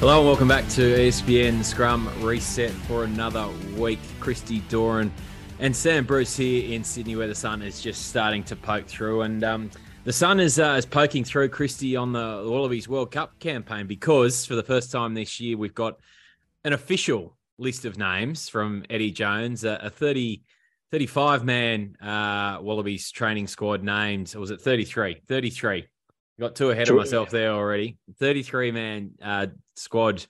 Hello and welcome back to ESPN Scrum Reset for another week. Christy Doran and Sam Bruce here in Sydney, where the sun is just starting to poke through. And um, the sun is, uh, is poking through Christy on the Wallabies World Cup campaign because for the first time this year, we've got an official list of names from Eddie Jones, a, a 30, 35 man uh, Wallabies training squad named, or was it 33? 33 Got two ahead of myself there already. 33 man uh, squad,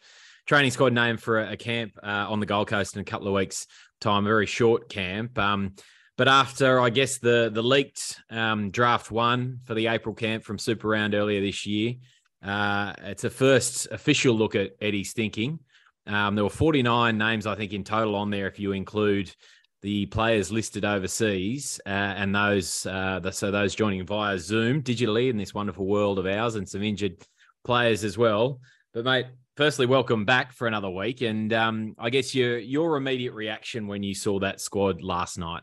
training squad name for a, a camp uh, on the Gold Coast in a couple of weeks' time, a very short camp. Um, but after, I guess, the, the leaked um, draft one for the April camp from Super Round earlier this year, uh, it's a first official look at Eddie's thinking. Um, there were 49 names, I think, in total on there if you include the players listed overseas uh, and those uh, the, so those joining via Zoom digitally in this wonderful world of ours and some injured players as well. But mate, firstly, welcome back for another week, and um, I guess your your immediate reaction when you saw that squad last night.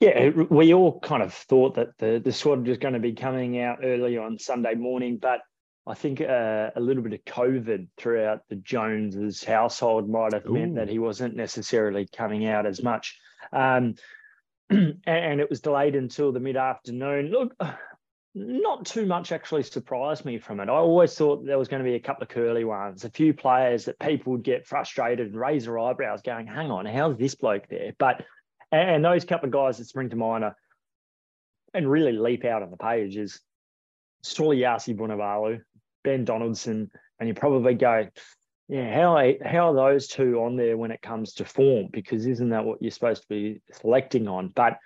Yeah, we all kind of thought that the the squad was going to be coming out early on Sunday morning, but I think uh, a little bit of COVID throughout the Joneses household might have Ooh. meant that he wasn't necessarily coming out as much. Um, and it was delayed until the mid afternoon. Look, not too much actually surprised me from it. I always thought there was going to be a couple of curly ones, a few players that people would get frustrated and raise their eyebrows, going, hang on, how's this bloke there? But, and those couple of guys that spring to mind are, and really leap out on the page is Suliasi Vunivalu, Ben Donaldson, and you probably go, yeah, how are, how are those two on there when it comes to form? Because isn't that what you're supposed to be selecting on? But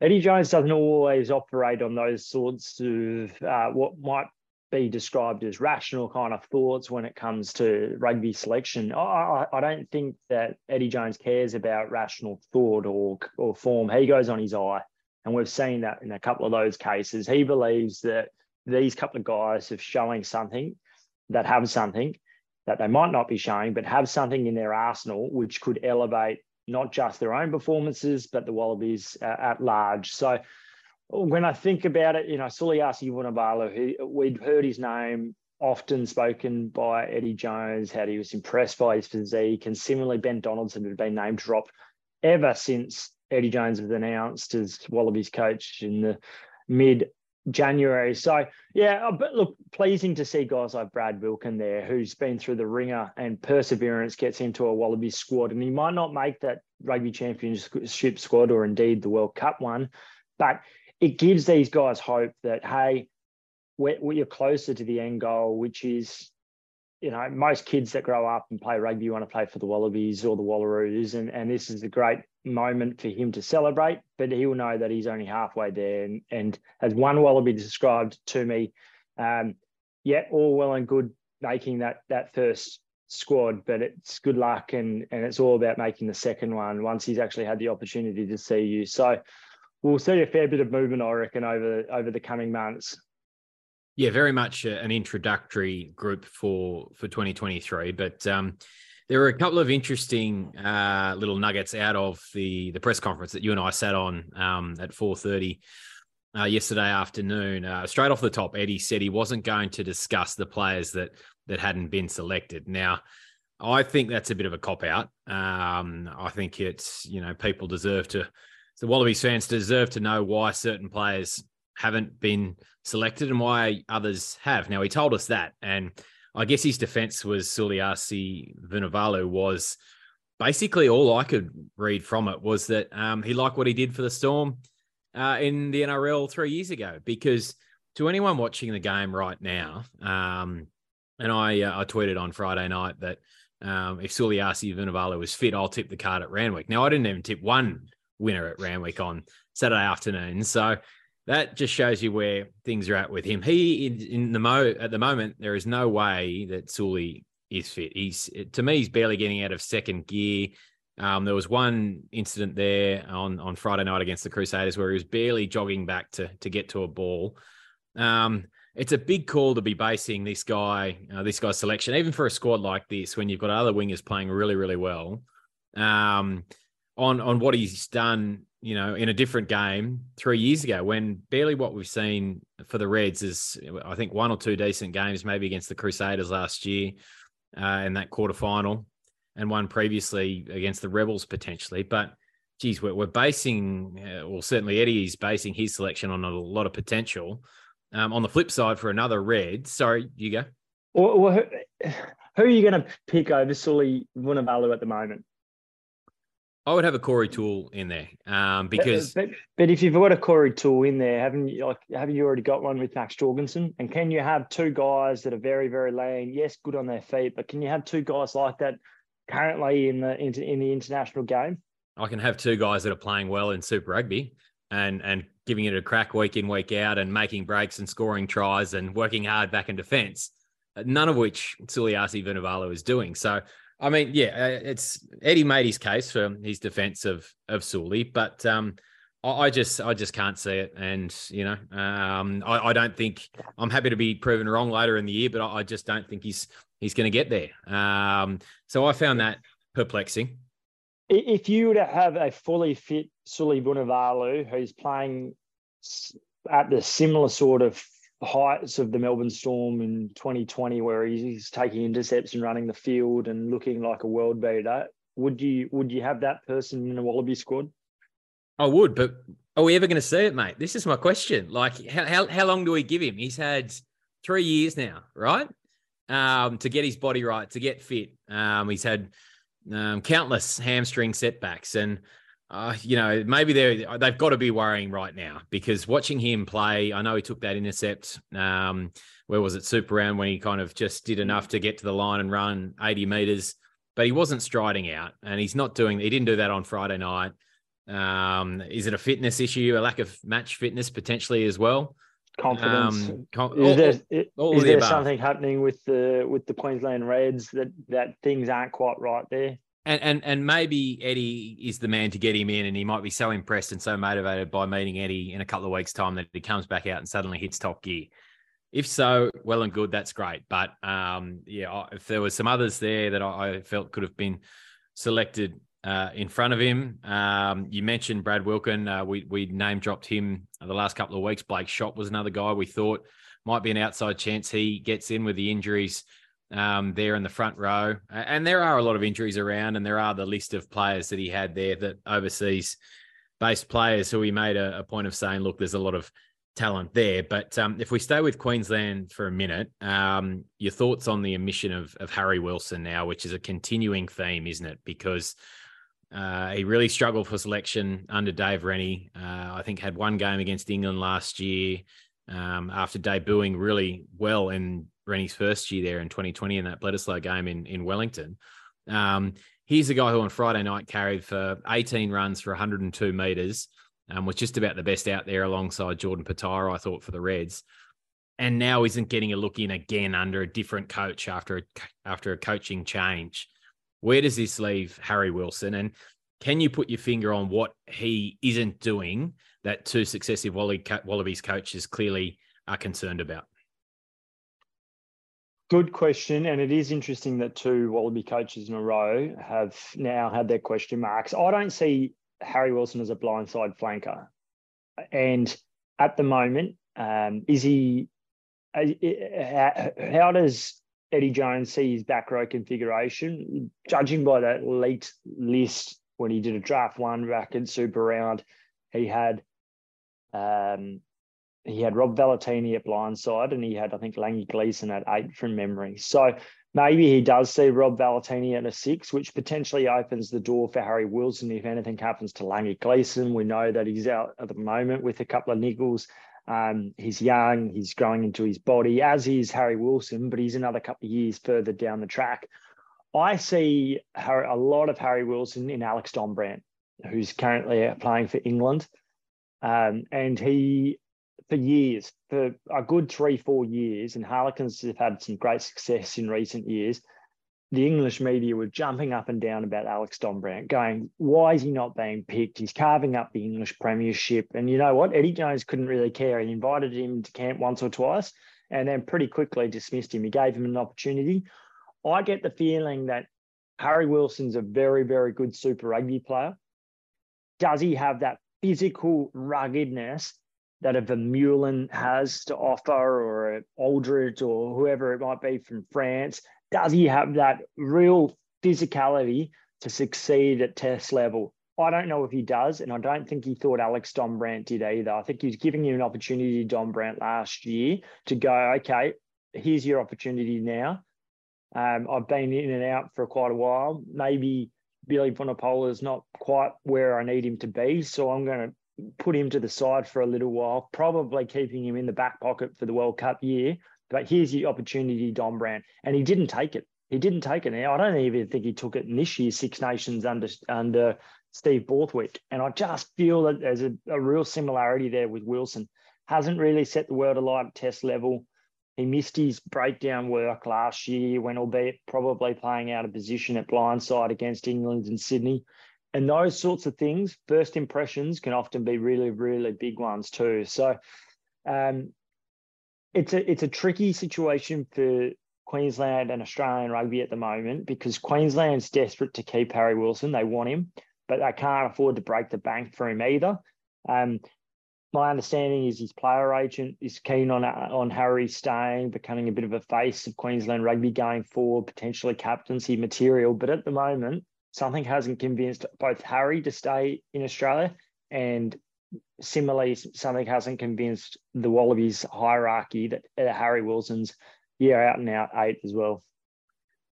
Eddie Jones doesn't always operate on those sorts of uh, what might be described as rational kind of thoughts when it comes to rugby selection. I, I, don't think that Eddie Jones cares about rational thought or or form. He goes on his eye, and we've seen that in a couple of those cases. He believes that these couple of guys have showing something that have something that they might not be showing, but have something in their arsenal which could elevate not just their own performances, but the Wallabies uh, at large. So when I think about it, you know, Suliasi Vunivalu, we'd heard his name often spoken by Eddie Jones, how he was impressed by his physique, and similarly Ben Donaldson had been name dropped ever since Eddie Jones was announced as Wallabies coach in the mid January. So yeah, but look, pleasing to see guys like Brad Wilkin there, who's been through the ringer and perseverance gets into a Wallaby squad, and he might not make that rugby championship squad or indeed the World Cup one, but it gives these guys hope that hey, we're, we're closer to the end goal, which is you know, most kids that grow up and play rugby want to play for the Wallabies or the Wallaroos, and, and this is a great moment for him to celebrate. But he will know that he's only halfway there. And, and as one Wallaby described to me, um, yeah, all well and good making that that first squad, but it's good luck and and it's all about making the second one once he's actually had the opportunity to see you. So we'll see a fair bit of movement, I reckon, over over the coming months. Yeah, very much an introductory group for for 2023. But um, there were a couple of interesting uh, little nuggets out of the the press conference that you and I sat on um, at 4:30 uh, yesterday afternoon. Uh, straight off the top, Eddie said he wasn't going to discuss the players that that hadn't been selected. Now, I think that's a bit of a cop out. Um, I think it's you know people deserve to the Wallabies fans deserve to know why certain players haven't been selected and why others have. Now he told us that, and I guess his defense was Suliasi Vunivalu was basically all I could read from it was that um, he liked what he did for the Storm uh, in the NRL three years ago. Because to anyone watching the game right now, um, and I uh, I tweeted on Friday night that um, if Suliasi Vunivalu was fit, I'll tip the card at Randwick. Now I didn't even tip one winner at Randwick on Saturday afternoon, so that just shows you where things are at with him. He in, in the mo at the moment, there is no way that Sully is fit. He's to me, he's barely getting out of second gear. Um, there was one incident there on on Friday night against the Crusaders where he was barely jogging back to to get to a ball. Um, it's a big call to be basing this guy, uh, this guy's selection, even for a squad like this, when you've got other wingers playing really, really well, um, on on what he's done you know, in a different game three years ago when barely what we've seen for the Reds is, I think, one or two decent games, maybe against the Crusaders last year uh, in that quarterfinal and one previously against the Rebels potentially. But geez, we're, we're basing, uh, well, certainly Eddie is basing his selection on a lot of potential. Um, on the flip side, for another Red, sorry, you go. Well, who, who, are you going to pick over Suli Vunivalu at the moment? I would have a Corey Toole in there um, because. But, but, but, if you've got a Corey Toole in there, haven't you? Like, haven't you already got one with Max Jorgensen? And can you have two guys that are very, very lean? Yes, good on their feet, but can you have two guys like that currently in the in, in the international game? I can have two guys that are playing well in Super Rugby and and giving it a crack week in week out and making breaks and scoring tries and working hard back in defence. None of which Suliasi Vunivalu is doing. So I mean, yeah, uh, it's Eddie made his case for his defense of of Sully, but um, I, I, just I just can't see it, and you know, um, I, I, don't think I'm happy to be proven wrong later in the year, but I, I just don't think he's he's going to get there. Um, so I found that perplexing. If you were to have a fully fit Sully Vunivalu who's playing at the similar sort of heights of the Melbourne Storm in 2020, where he's taking intercepts and running the field and looking like a world beater, would you would you have that person in a Wallaby squad? I would, but are we ever going to see it, mate? This is my question. Like, how, how, how long do we give him? He's had three years now, right? Um, to get his body right, to get fit. Um, he's had um, countless hamstring setbacks, and uh, you know, maybe they're they've got to be worrying right now because watching him play, I know he took that intercept. Um, where was it, Super Round, when he kind of just did enough to get to the line and run 80 meters, but he wasn't striding out, and he's not doing. He didn't do that on Friday night. Um, is it a fitness issue, a lack of match fitness potentially as well? Confidence. Um, com- is there, all, all is there something happening with the with the Queensland Reds that that things aren't quite right there? And and and maybe Eddie is the man to get him in, and he might be so impressed and so motivated by meeting Eddie in a couple of weeks' time that he comes back out and suddenly hits top gear. If so, well and good, that's great. But um, yeah, if there was some others there that I felt could have been selected uh, in front of him, um, you mentioned Brad Wilkin. Uh, we we name dropped him the last couple of weeks. Blake Shott was another guy we thought might be an outside chance he gets in with the injuries um, there in the front row. And there are a lot of injuries around, and there are the list of players that he had there that overseas based players who he made a, a point of saying, look, there's a lot of talent there. But um, if we stay with Queensland for a minute, um, your thoughts on the omission of, of Harry Wilson now, which is a continuing theme, isn't it? Because uh, he really struggled for selection under Dave Rennie. Uh, I think had one game against England last year um, after debuting really well in Rennie's first year there in 2020 in that Bledisloe game in, in Wellington. Um, he's a guy who on Friday night carried for 18 runs for 102 metres, um, was just about the best out there alongside Jordan Petaia, I thought, for the Reds. And now isn't getting a look in again under a different coach after a, after a coaching change. Where does this leave Harry Wilson? And can you put your finger on what he isn't doing that two successive Wallabies coaches clearly are concerned about? Good question, and it is interesting that two Wallaby coaches in a row have now had their question marks. I don't see Harry Wilson as a blindside flanker, and at the moment, um, is he? Uh, how does Eddie Jones see his back row configuration? Judging by that leaked list when he did a draft one back in Super Round, he had um, he had Rob Valetini at blindside and he had, I think, Langi Gleeson at eight from memory. So maybe he does see Rob Valetini at a six, which potentially opens the door for Harry Wilson if anything happens to Langi Gleeson. We know that he's out at the moment with a couple of niggles. Um, he's young, he's growing into his body, as is Harry Wilson, but he's another couple of years further down the track. I see Harry, a lot of Harry Wilson in Alex Dombrandt, who's currently playing for England. Um, and he for years, for a good three, four years, and Harlequins have had some great success in recent years. The English media were jumping up and down about Alex Dombrandt, going, Why is he not being picked? He's carving up the English Premiership. And you know what? Eddie Jones couldn't really care. He invited him to camp once or twice and then pretty quickly dismissed him. He gave him an opportunity. I get the feeling that Harry Wilson's a very, very good Super Rugby player. Does he have that physical ruggedness that a Vermeulen has to offer, or a Alldritt, or whoever it might be from France? Does he have that real physicality to succeed at test level? I don't know if he does, and I don't think he thought Alex Dombrandt did either. I think he's giving you an opportunity, Dombrandt, last year to go, okay, here's your opportunity now. Um, I've been in and out for quite a while. Maybe Billy Vunipola is not quite where I need him to be, so I'm going to put him to the side for a little while, probably keeping him in the back pocket for the World Cup year. But here's the opportunity, Dombrandt, and he didn't take it. He didn't take it. Now I don't even think he took it in this year's Six Nations under under Steve Borthwick. And I just feel that there's a, a real similarity there with Wilson. Hasn't really set the world alight at test level. He missed his breakdown work last year when, albeit probably playing out of position at blindside against England and Sydney. And those sorts of things, first impressions can often be really, really big ones too. So um, it's a it's a tricky situation for Queensland and Australian rugby at the moment because Queensland's desperate to keep Harry Wilson. They want him but they can't afford to break the bank for him either. Um, my understanding is his player agent is keen on on Harry staying, becoming a bit of a face of Queensland rugby going forward, potentially captaincy material. But at the moment, something hasn't convinced both Harry to stay in Australia, and similarly, something hasn't convinced the Wallabies hierarchy that Harry Wilson's year out and out eight as well.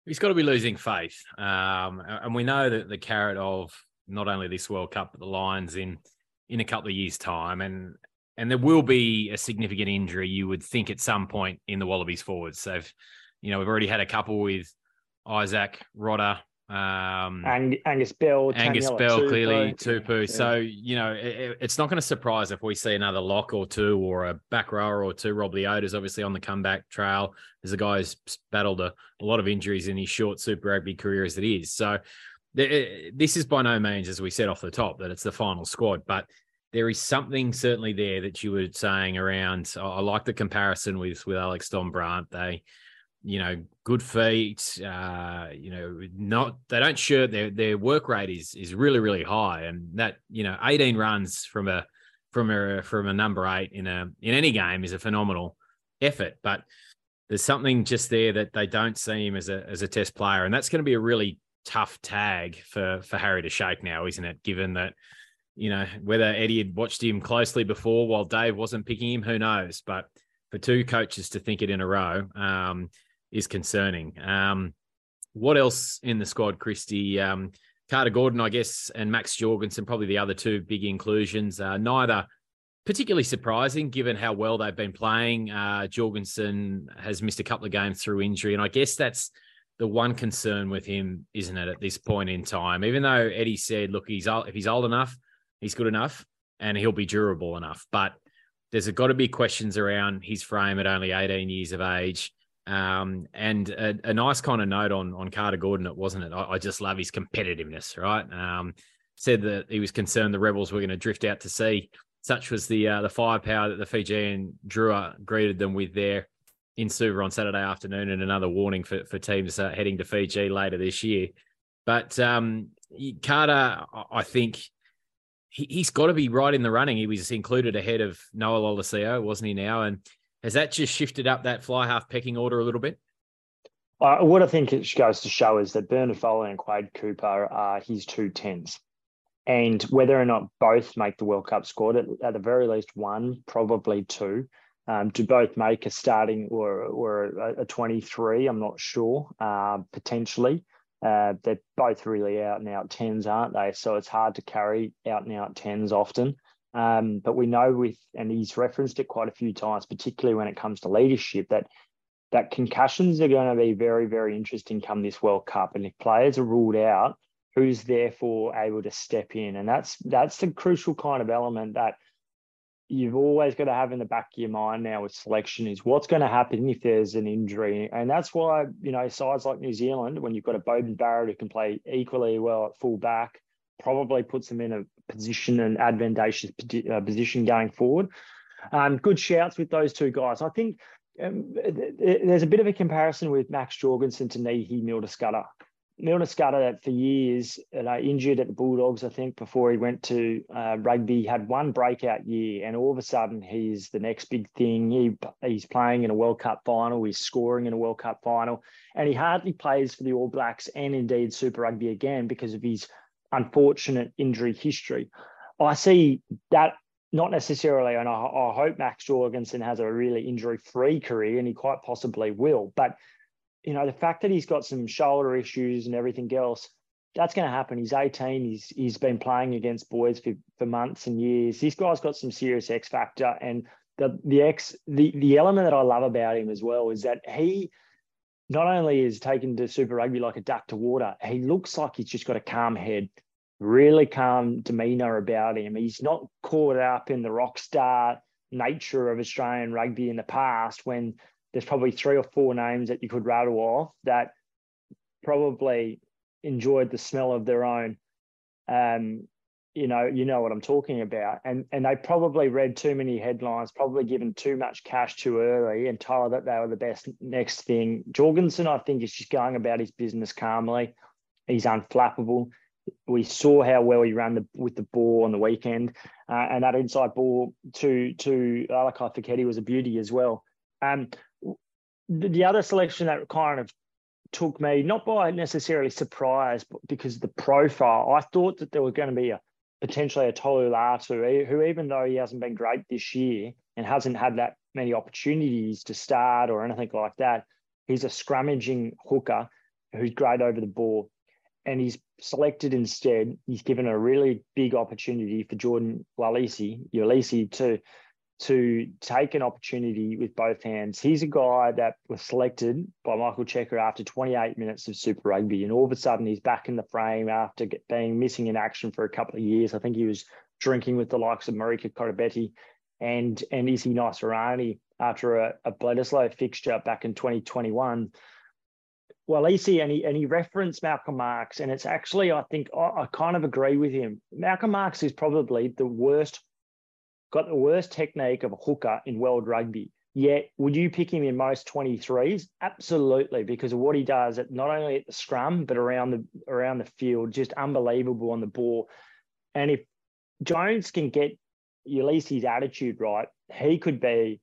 He's got to be losing faith, um, and we know that the carrot of not only this World Cup but the Lions in in a couple of years' time, and and there will be a significant injury. You would think at some point in the Wallabies forwards. So, if, you know, we've already had a couple with Isaac Rodda, um, Ang- Angus Bell, Angus Taniela Bell, Tupou. clearly Tupou. Yeah. So you know, it, it's not going to surprise if we see another lock or two or a back rower or two. Rob Leota's obviously on the comeback trail. As a guy who's battled a, a lot of injuries in his short Super Rugby career as it is. So this is by no means, as we said off the top, that it's the final squad, but there is something certainly there that you were saying around. I like the comparison with with Alex Dombrandt. They, you know, good feet. Uh, you know, not they don't shirt their their work rate is is really really high, and that you know, eighteen runs from a from a from a number eight in a in any game is a phenomenal effort, but there's something just there that they don't see him as a as a test player, and that's going to be a really tough tag for for Harry to shake now, isn't it? Given that you know whether Eddie had watched him closely before while Dave wasn't picking him, who knows? But for two coaches to think it in a row um, is concerning. Um, what else in the squad, Christy? Um, Carter Gordon, I guess, and Max Jorgensen, probably the other two big inclusions. Uh, neither particularly surprising given how well they've been playing. Uh, Jorgensen has missed a couple of games through injury, and I guess that's the one concern with him, isn't it, at this point in time? Even though Eddie said, look, he's old, if he's old enough, he's good enough, and he'll be durable enough. But there's got to be questions around his frame at only 18 years of age. Um, and a, a, nice kind of note on on Carter Gordon, it wasn't it? I, I just love his competitiveness, right? Um, said that he was concerned the Rebels were going to drift out to sea. Such was the uh, the firepower that the Fijian Drua greeted them with there in Suva on Saturday afternoon, and another warning for, for teams uh, heading to Fiji later this year. But um, Carter, I think he, has got to be right in the running. He was included ahead of Noah Lolesio, wasn't he now? And has that just shifted up that fly half pecking order a little bit? Uh, what I think it goes to show is that Bernard Foley and Quade Cooper are his two tens. And whether or not both make the World Cup squad, at, at the very least one, probably two, um, to both make a starting or or a, a 23. I'm not sure. Uh, potentially, uh, they're both really out and out tens, aren't they? So it's hard to carry out and out tens often. Um, but we know with, and he's referenced it quite a few times, particularly when it comes to leadership, that that concussions are going to be very, very interesting come this World Cup. And if players are ruled out, who's therefore able to step in? And that's that's the crucial kind of element that you've always got to have in the back of your mind now with selection is what's going to happen if there's an injury. And that's why, you know, sides like New Zealand, when you've got a Beauden Barrett who can play equally well at full back, probably puts them in a position, and advantageous uh, position going forward. Um, good shouts with those two guys. I think um, there's a bit of a comparison with Max Jorgensen to Nehe Milner-Skudder Milner Skudder for years, you know, injured at the Bulldogs, I think, before he went to uh, rugby, had one breakout year, and all of a sudden he's the next big thing. He he's playing in a World Cup final, he's scoring in a World Cup final, and he hardly plays for the All Blacks and indeed Super Rugby again because of his unfortunate injury history. I see that not necessarily, and I, I hope Max Jorgensen has a really injury-free career, and he quite possibly will, but you know, the fact that he's got some shoulder issues and everything else, that's going to happen. He's 18. He's he's been playing against boys for, for months and years. This guy's got some serious X factor, and the the X the the element that I love about him as well is that he not only is taken to Super Rugby like a duck to water, he looks like he's just got a calm head, really calm demeanor about him. He's not caught up in the rock star nature of Australian rugby in the past when there's probably three or four names that you could rattle off that probably enjoyed the smell of their own. Um, you know, you know what I'm talking about, and and they probably read too many headlines, probably given too much cash too early, and told that they were the best next thing. Jorgensen, I think, is just going about his business calmly. He's unflappable. We saw how well he ran the, with the ball on the weekend, uh, and that inside ball to to Lalakai Foketi was a beauty as well. Um, the other selection that kind of took me not by necessarily surprise, but because of the profile, I thought that there was going to be a potentially a Tolu Latu, who even though he hasn't been great this year and hasn't had that many opportunities to start or anything like that, he's a scrummaging hooker who's great over the ball. And he's selected instead, he's given a really big opportunity for Jordan Uelese, Uelese to to take an opportunity with both hands. He's a guy that was selected by Michael Cheika after 28 minutes of Super Rugby, and all of a sudden he's back in the frame after being missing in action for a couple of years. I think he was drinking with the likes of Marika Koroibete and and Isi Naisarani after a, a Bledisloe fixture back in 2021. Well, Isi and he and he referenced Malcolm Marx, and it's actually I think I, I kind of agree with him. Malcolm Marx is probably the worst got the worst technique of a hooker in world rugby. Yet, would you pick him in most 23s? Absolutely, because of what he does at not only at the scrum but around the around the field, just unbelievable on the ball. And if Jones can get at least his attitude right, he could be,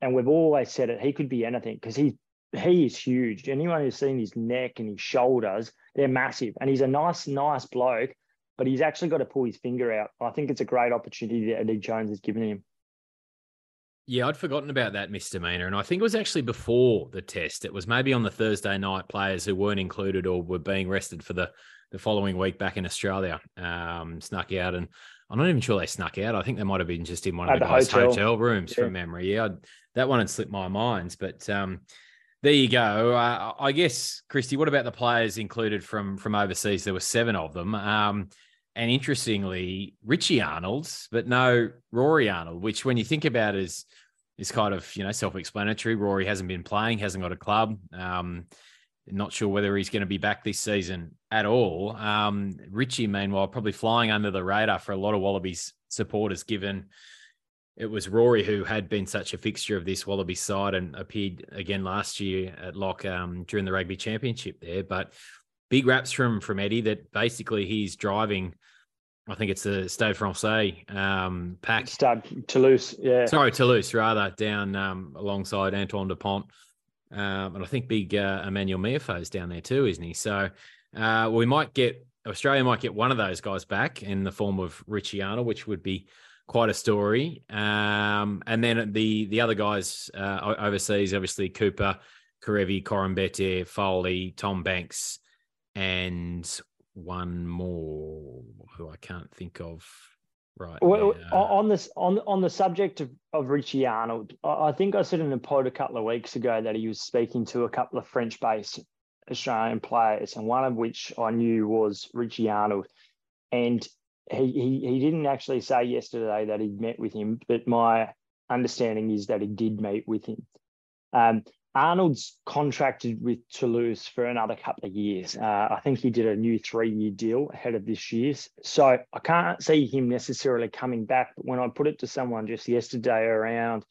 and we've always said it, he could be anything because he's he is huge. Anyone who's seen his neck and his shoulders, they're massive. And he's a nice, nice bloke but he's actually got to pull his finger out. I think it's a great opportunity that Eddie Jones has given him. Yeah, I'd forgotten about that misdemeanor. And I think it was actually before the test. It was maybe on the Thursday night players who weren't included or were being rested for the, the following week back in Australia um, snuck out. And I'm not even sure they snuck out. I think they might have been just in one of the, the hotel, hotel rooms yeah. from memory. Yeah, I'd, that one had slipped my mind. But um, there you go. Uh, I guess, Christy, what about the players included from from overseas? There were seven of them. Um, and interestingly, Richie Arnold's, but no Rory Arnold, which when you think about is is kind of you know self-explanatory. Rory hasn't been playing, hasn't got a club. Um, not sure whether he's going to be back this season at all. Um, Richie, meanwhile, probably flying under the radar for a lot of Wallabies supporters, given it was Rory who had been such a fixture of this Wallaby side and appeared again last year at Lock um, during the Rugby Championship there. But big raps from from Eddie that basically he's driving. I think it's the Stade Francais um, pack. Stade Toulouse, yeah. Sorry, Toulouse rather down um, alongside Antoine Dupont, um, and I think big uh, Emmanuel Meafou is down there too, isn't he? So uh, we might get Australia might get one of those guys back in the form of Richie Arnold, which would be quite a story. Um, and then the the other guys uh, overseas, obviously Cooper, Kerevi, Koroibete, Foley, Tom Banks, and one more who I can't think of right well, on this on on the subject of, of Richie Arnold, I think I said in a pod a couple of weeks ago that he was speaking to a couple of French-based Australian players, and one of which I knew was Richie Arnold, and he he, he didn't actually say yesterday that he'd met with him, but my understanding is that he did meet with him. Um, Arnold's contracted with Toulouse for another couple of years. Uh, I think he did a new three-year deal ahead of this year's. So I can't see him necessarily coming back. But when I put it to someone just yesterday around,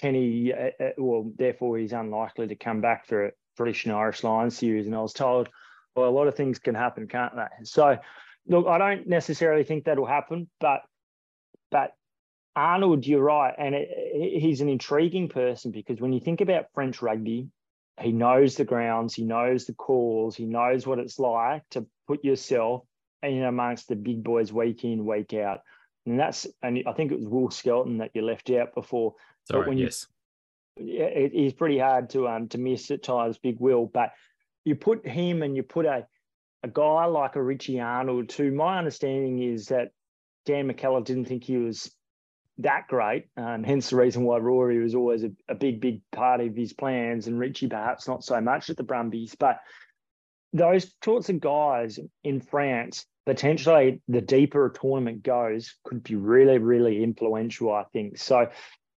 can he? Uh, uh well, therefore he's unlikely to come back for a British and Irish Lions series. And I was told, well, a lot of things can happen, can't they? So, look, I don't necessarily think that'll happen, but but Arnold, you're right, and it, he's an intriguing person because when you think about French rugby, he knows the grounds, he knows the calls, he knows what it's like to put yourself in amongst the big boys week in, week out. And that's, and I think it was Will Skelton that you left out before. Sorry, but when yes. You, it is pretty hard to um to miss at times, Big Will. But you put him and you put a a guy like a Richie Arnold, who my understanding is that Dan McKellar didn't think he was that great. Um, hence the reason why Rory was always a, a, big, big part of his plans, and Richie perhaps not so much at the Brumbies. But those sorts of guys in France, potentially the deeper a tournament goes, could be really, really influential, I think. So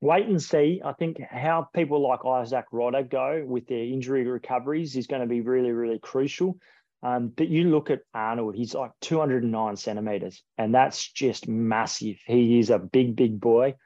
wait and see. I think how people like Isaac Rodda go with their injury recoveries is going to be really, really crucial. Um, but you look at Arnold, he's like 209 centimeters, and that's just massive. He is a big, big boy,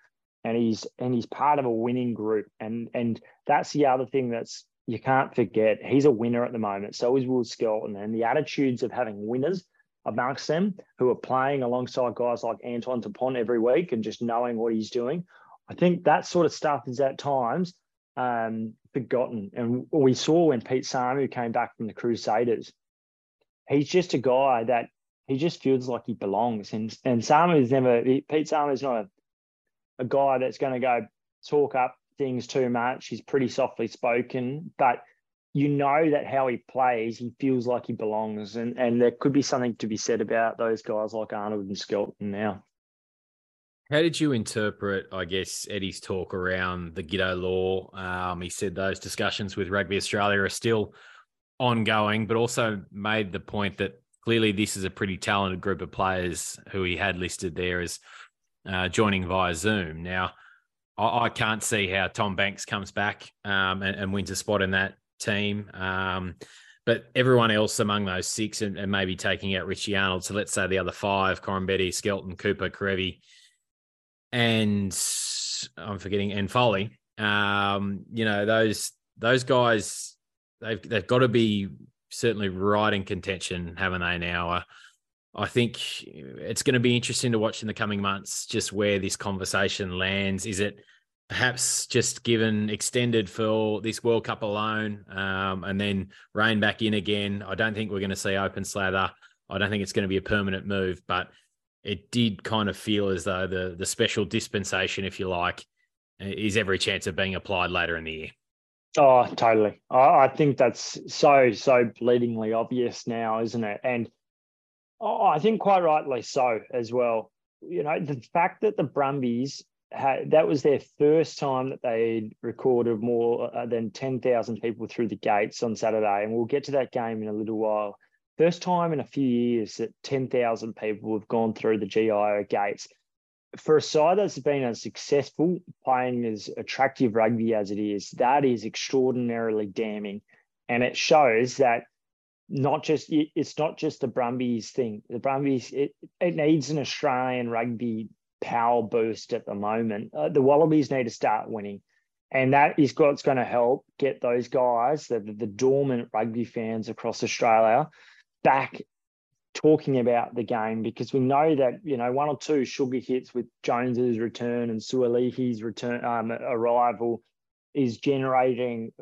and he's and he's part of a winning group. And and that's the other thing that's you can't forget. He's a winner at the moment. So is Will Skelton, and the attitudes of having winners amongst them who are playing alongside guys like Anton Dupont every week and just knowing what he's doing. I think that sort of stuff is at times um, forgotten. And we saw when Pete Samu came back from the Crusaders he's just a guy that he just feels like he belongs. And and Samu is never Pete is not a, a guy that's going to go talk up things too much. He's pretty softly spoken, but you know that how he plays, he feels like he belongs. And and there could be something to be said about those guys like Arnold and Skelton now. How did you interpret, I guess, Eddie's talk around the Giteau law? Um, he said those discussions with Rugby Australia are still ongoing, but also made the point that clearly this is a pretty talented group of players who he had listed there as uh, joining via Zoom. Now, I, I, can't see how Tom Banks comes back um, and, and, wins a spot in that team. Um, but everyone else among those six, and, and, maybe taking out Richie Arnold. So let's say the other five: Betty, Skelton, Cooper, Kerevi, and I'm forgetting and Foley. Um, you know those those guys they've they've got to be certainly right in contention, haven't they? Now, I think it's going to be interesting to watch in the coming months just where this conversation lands. Is it perhaps just given extended for this World Cup alone, um, and then rein back in again? I don't think we're going to see open slather. I don't think it's going to be a permanent move, but it did kind of feel as though the the special dispensation, if you like, is every chance of being applied later in the year. Oh, totally. I, I think that's so, so bleedingly obvious now, isn't it? And oh, I think quite rightly so as well. You know, the fact that the Brumbies had, that was their first time that they recorded more uh, than 10,000 people through the gates on Saturday. And we'll get to that game in a little while. First time in a few years that 10,000 people have gone through the GIO gates for a side that's been as successful playing as attractive rugby as it is, that is extraordinarily damning. And it shows that not just it's not just the Brumbies thing. The Brumbies it, it needs an Australian rugby power boost at the moment. Uh, the Wallabies need to start winning, and that is what's going to help get those guys, the, the dormant rugby fans across Australia, back talking about the game because we know that you know one or two sugar hits with Jones's return and Suaalii's return um, arrival is generating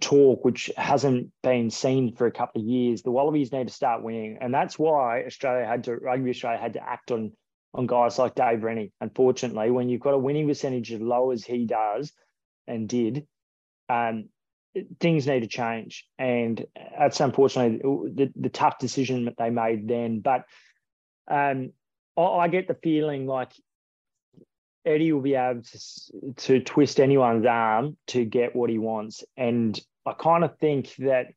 talk which hasn't been seen for a couple of years. The Wallabies need to start winning, and that's why Australia had to Rugby Australia had to act on on guys like Dave Rennie. Unfortunately, when you've got a winning percentage as low as he does and did, um, things need to change. And that's unfortunately the, the tough decision that they made then. But um, I, I, get the feeling like Eddie will be able to, to twist anyone's arm to get what he wants. And I kind of think that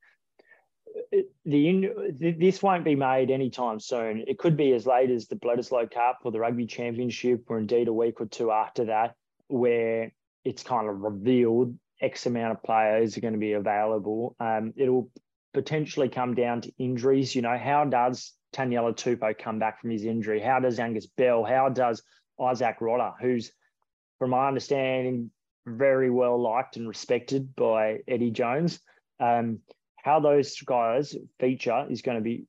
the this won't be made anytime soon. It could be as late as the Bledisloe Cup or the Rugby Championship, or indeed a week or two after that, where it's kind of revealed X amount of players are going to be available. Um, it'll potentially come down to injuries. You know, how does Taniela Tupou come back from his injury? How does Angus Bell? How does Isaac Rodda, who's, from my understanding, very well liked and respected by Eddie Jones? Um, how those guys feature is going to be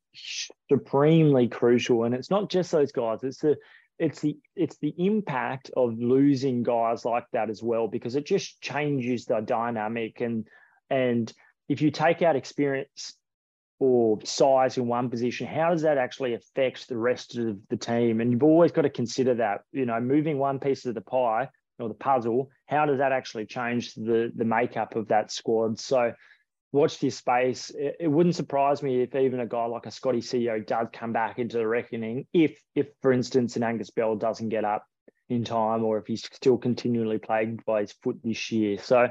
supremely crucial. And it's not just those guys; it's the it's the it's the impact of losing guys like that as well, because it just changes the dynamic. And and if you take out experience or size in one position, how does that actually affect the rest of the team? And you've always got to consider that, you know, moving one piece of the pie or the puzzle, how does that actually change the the makeup of that squad? So watch this space. It, it, wouldn't surprise me if even a guy like a Scotty Sio does come back into the reckoning if, if for instance, an Angus Bell doesn't get up in time or if he's still continually plagued by his foot this year. So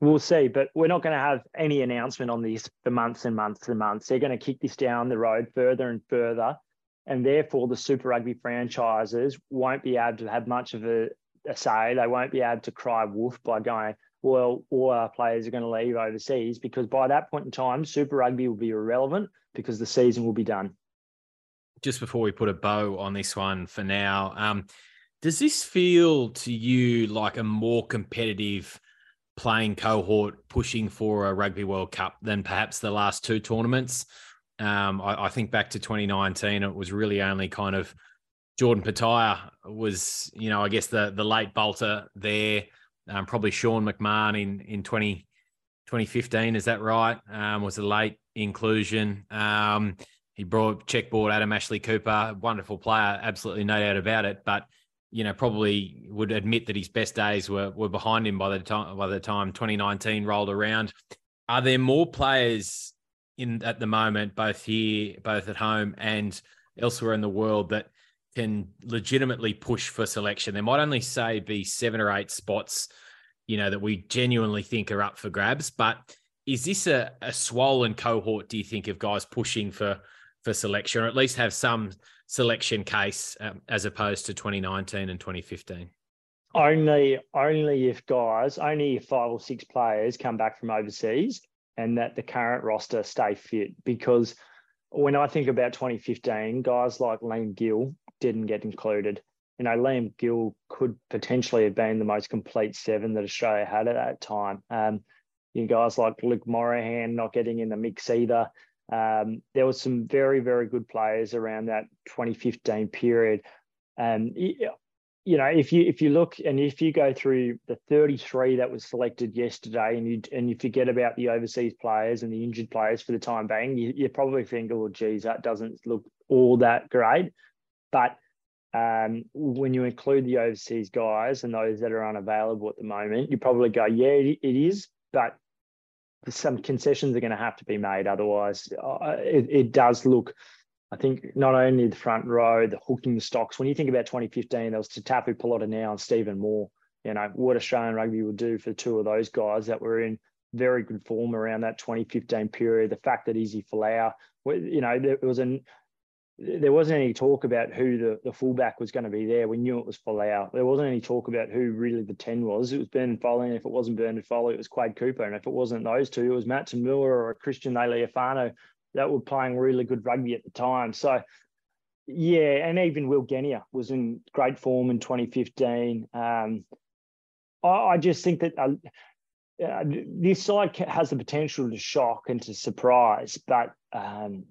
we'll see. But we're not going to have any announcement on this for months and months and months. They're going to kick this down the road further and further. And therefore, the Super Rugby franchises won't be able to have much of a, a say. They won't be able to cry wolf by going, well, all our players are going to leave overseas because by that point in time, Super Rugby will be irrelevant because the season will be done. Just before we put a bow on this one for now, um, does this feel to you like a more competitive playing cohort pushing for a Rugby World Cup than perhaps the last two tournaments? Um, I, I, think back to 2019, it was really only kind of Jordan Petaia was, you know, I guess the the late bolter there um, probably Sean McMahon in in 20, 2015. Is that right? Um, was a late inclusion. Um, he brought checkboard Adam Ashley Cooper, wonderful player, absolutely no doubt about it. But you know, probably would admit that his best days were were behind him by the time by the time 2019 rolled around. Are there more players in at the moment, both here, both at home and elsewhere in the world, that can legitimately push for selection. There might only say be seven or eight spots, you know, that we genuinely think are up for grabs. But is this a, a swollen cohort? Do you think of guys pushing for for selection, or at least have some selection case um, as opposed to 2019 and 2015? Only, only if guys, only if five or six players come back from overseas, and that the current roster stay fit. Because when I think about 2015, guys like Liam Gill didn't get included. You know, Liam Gill could potentially have been the most complete seven that Australia had at that time. Um, you guys like Luke Morahan not getting in the mix either. Um, there was some very, very good players around that 2015 period. Um, you know, if you if you look and if you go through the 33 that was selected yesterday, and you and you forget about the overseas players and the injured players for the time being, you, you probably think, oh, geez, that doesn't look all that great. But um, when you include the overseas guys and those that are unavailable at the moment, you probably go, yeah, it, is, but some concessions are going to have to be made. Otherwise, uh, it, it, does look, I think, not only the front row, the hooking stocks. When you think about 2015, there was Tatafu Polota-Nau and Stephen Moore. You know, what Australian rugby would do for two of those guys that were in very good form around that 2015 period. The fact that Izzy Folau, you know, there was an there wasn't any talk about who the, the fullback was going to be there. We knew it was Folau. There wasn't any talk about who really the 10 was. It was Bernard Foley. And if it wasn't Bernard Foley, it was Quade Cooper. And if it wasn't those two, it was Matt To'omua or Christian Lealiifano that were playing really good rugby at the time. So, yeah, and even Will Genia was in great form in 2015. Um, I, I, just think that uh, uh, this side has the potential to shock and to surprise, but um,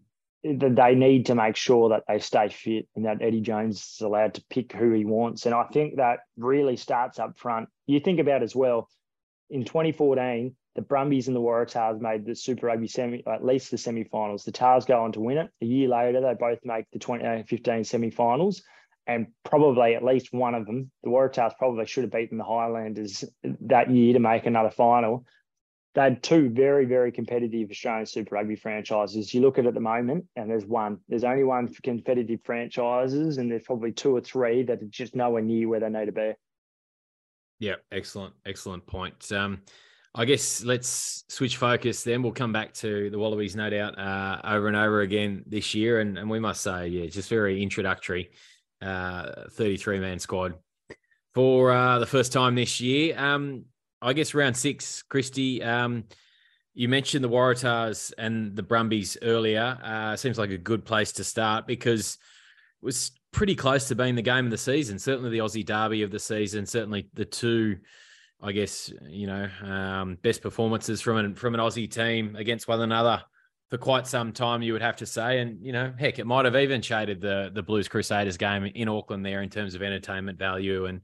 they need to make sure that they stay fit and that Eddie Jones is allowed to pick who he wants. And I think that really starts up front. You think about as well, in 2014, the Brumbies and the Waratahs made the Super Rugby semi, at least the semi-finals. The Tahs go on to win it. A year later, they both make the 2015 semi-finals. And probably at least one of them, the Waratahs probably should have beaten the Highlanders that year to make another final they had two very, very competitive Australian Super Rugby franchises. You look at it at the moment, and there's one. There's only one for competitive franchises, and there's probably two or three that are just nowhere near where they need to be. Yeah, excellent, excellent point. Um, I guess let's switch focus. Then we'll come back to the Wallabies, no doubt, uh, over and over again this year, and, and we must say, yeah, just very introductory, uh, 33 man squad for uh, the first time this year. Um, I guess round six, Christy. Um, you mentioned the Waratahs and the Brumbies earlier. Uh, seems like a good place to start because it was pretty close to being the game of the season. Certainly the Aussie Derby of the season. Certainly the two, I guess you know um, best performances from an from an Aussie team against one another for quite some time. You would have to say, and you know, heck, it might have even shaded the the Blues Crusaders game in Auckland there in terms of entertainment value and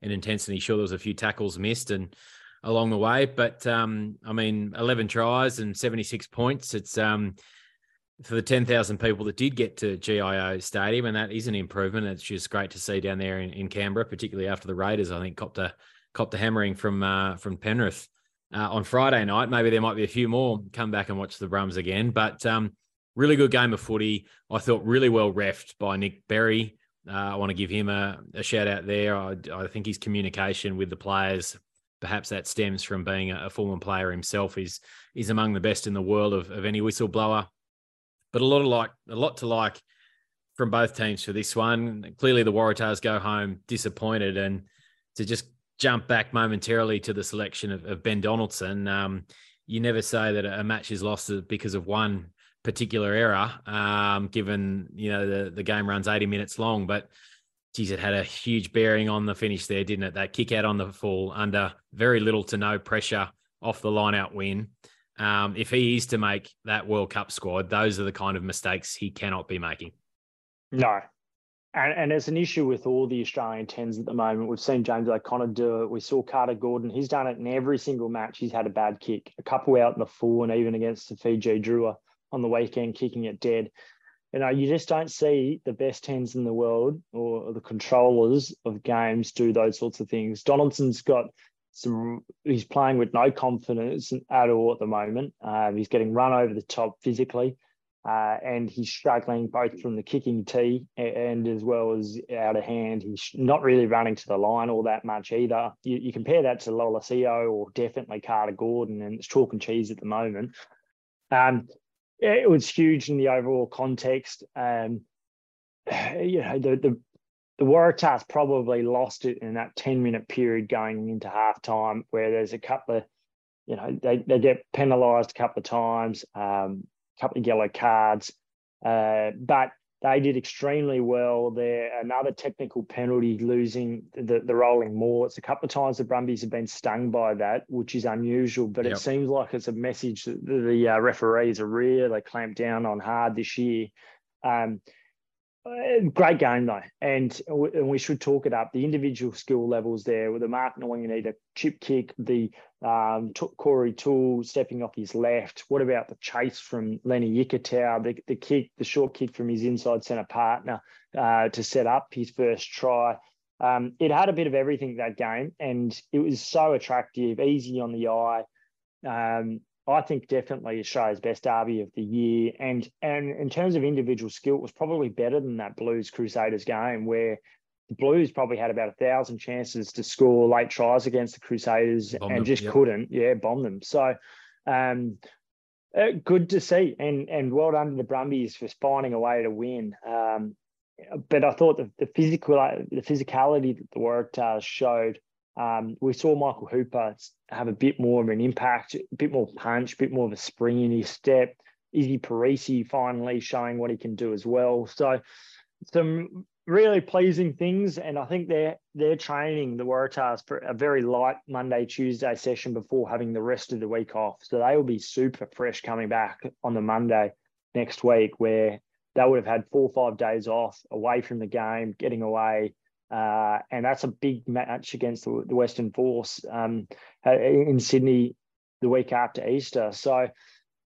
and intensity. Sure, there was a few tackles missed and along the way, but um, I mean, eleven tries and seventy six points. It's um, for the 10,000 people that did get to GIO Stadium, and that is an improvement. It's just great to see down there in, in Canberra, particularly after the Raiders, I think, copped a copped a hammering from uh, from Penrith uh, on Friday night. Maybe there might be a few more come back and watch the Brums again. But um, really good game of footy. I thought really well refed by Nick Berry. Uh, I want to give him a, a shout out there. I, I, think his communication with the players, perhaps that stems from being a, a former player himself, is is among the best in the world of, of any whistleblower. But a lot of like a lot to like from both teams for this one. Clearly, the Waratahs go home disappointed, and to just jump back momentarily to the selection of, of Ben Donaldson, um, you never say that a match is lost because of one particular error, um, given you know the the game runs eighty minutes long. But geez, it had a huge bearing on the finish there, didn't it? That kick out on the full under very little to no pressure off the line out win. Um, if he is to make that World Cup squad, those are the kind of mistakes he cannot be making. No, and, and it's an issue with all the Australian tens at the moment. We've seen James O'Connor do it. We saw Carter Gordon. He's done it in every single match. He's had a bad kick, a couple out in the full, and even against the Fiji Drua on the weekend, kicking it dead. You know, you just don't see the best tens in the world or the controllers of games do those sorts of things. Donaldson's got some. He's playing with no confidence at all at the moment. Um, he's getting run over the top physically. Uh, and he's struggling both from the kicking tee and as well as out of hand. He's not really running to the line all that much either. You, you compare that to Noah Lolesio or definitely Carter Gordon, and it's chalk and cheese at the moment. Um, it was huge in the overall context. Um, you know, the, the the Waratahs probably lost it in that 10 minute period going into halftime, where there's a couple of, you know, they, they get penalised a couple of times. Um, couple of yellow cards, uh, but they did extremely well there. Another technical penalty, losing the, the rolling maul. It's a couple of times the Brumbies have been stung by that, which is unusual, but yep. it seems like it's a message that the, the uh, referees are really clamped down on hard this year. Um, great game though, and and we should talk it up. The individual skill levels there with the Mark a chip kick, the um, Corey Toole stepping off his left. What about the chase from Lenny Ikitau, the, the kick, the short kick from his inside centre partner uh, to set up his first try? Um, it had a bit of everything that game, and it was so attractive, easy on the eye. Um, I think definitely Australia's best derby of the year. And and in terms of individual skill, it was probably better than that Blues Crusaders game where the Blues probably had about a thousand chances to score late tries against the Crusaders bomb and them, just yep. couldn't. Yeah, bomb them. So um, uh, good to see, and and well done to the Brumbies for finding a way to win. Um, but I thought the, the physical the physicality that the Waratahs showed um, we saw Michael Hooper have a bit more of an impact, a bit more punch, a bit more of a spring in his step. Izzy Perese finally showing what he can do as well. So some really pleasing things, and I think they're they're training the Waratahs for a very light Monday Tuesday session before having the rest of the week off. So they will be super fresh coming back on the Monday next week, where they would have had four or five days off away from the game, getting away, uh, and that's a big match against the, Western Force um, in Sydney the week after Easter. So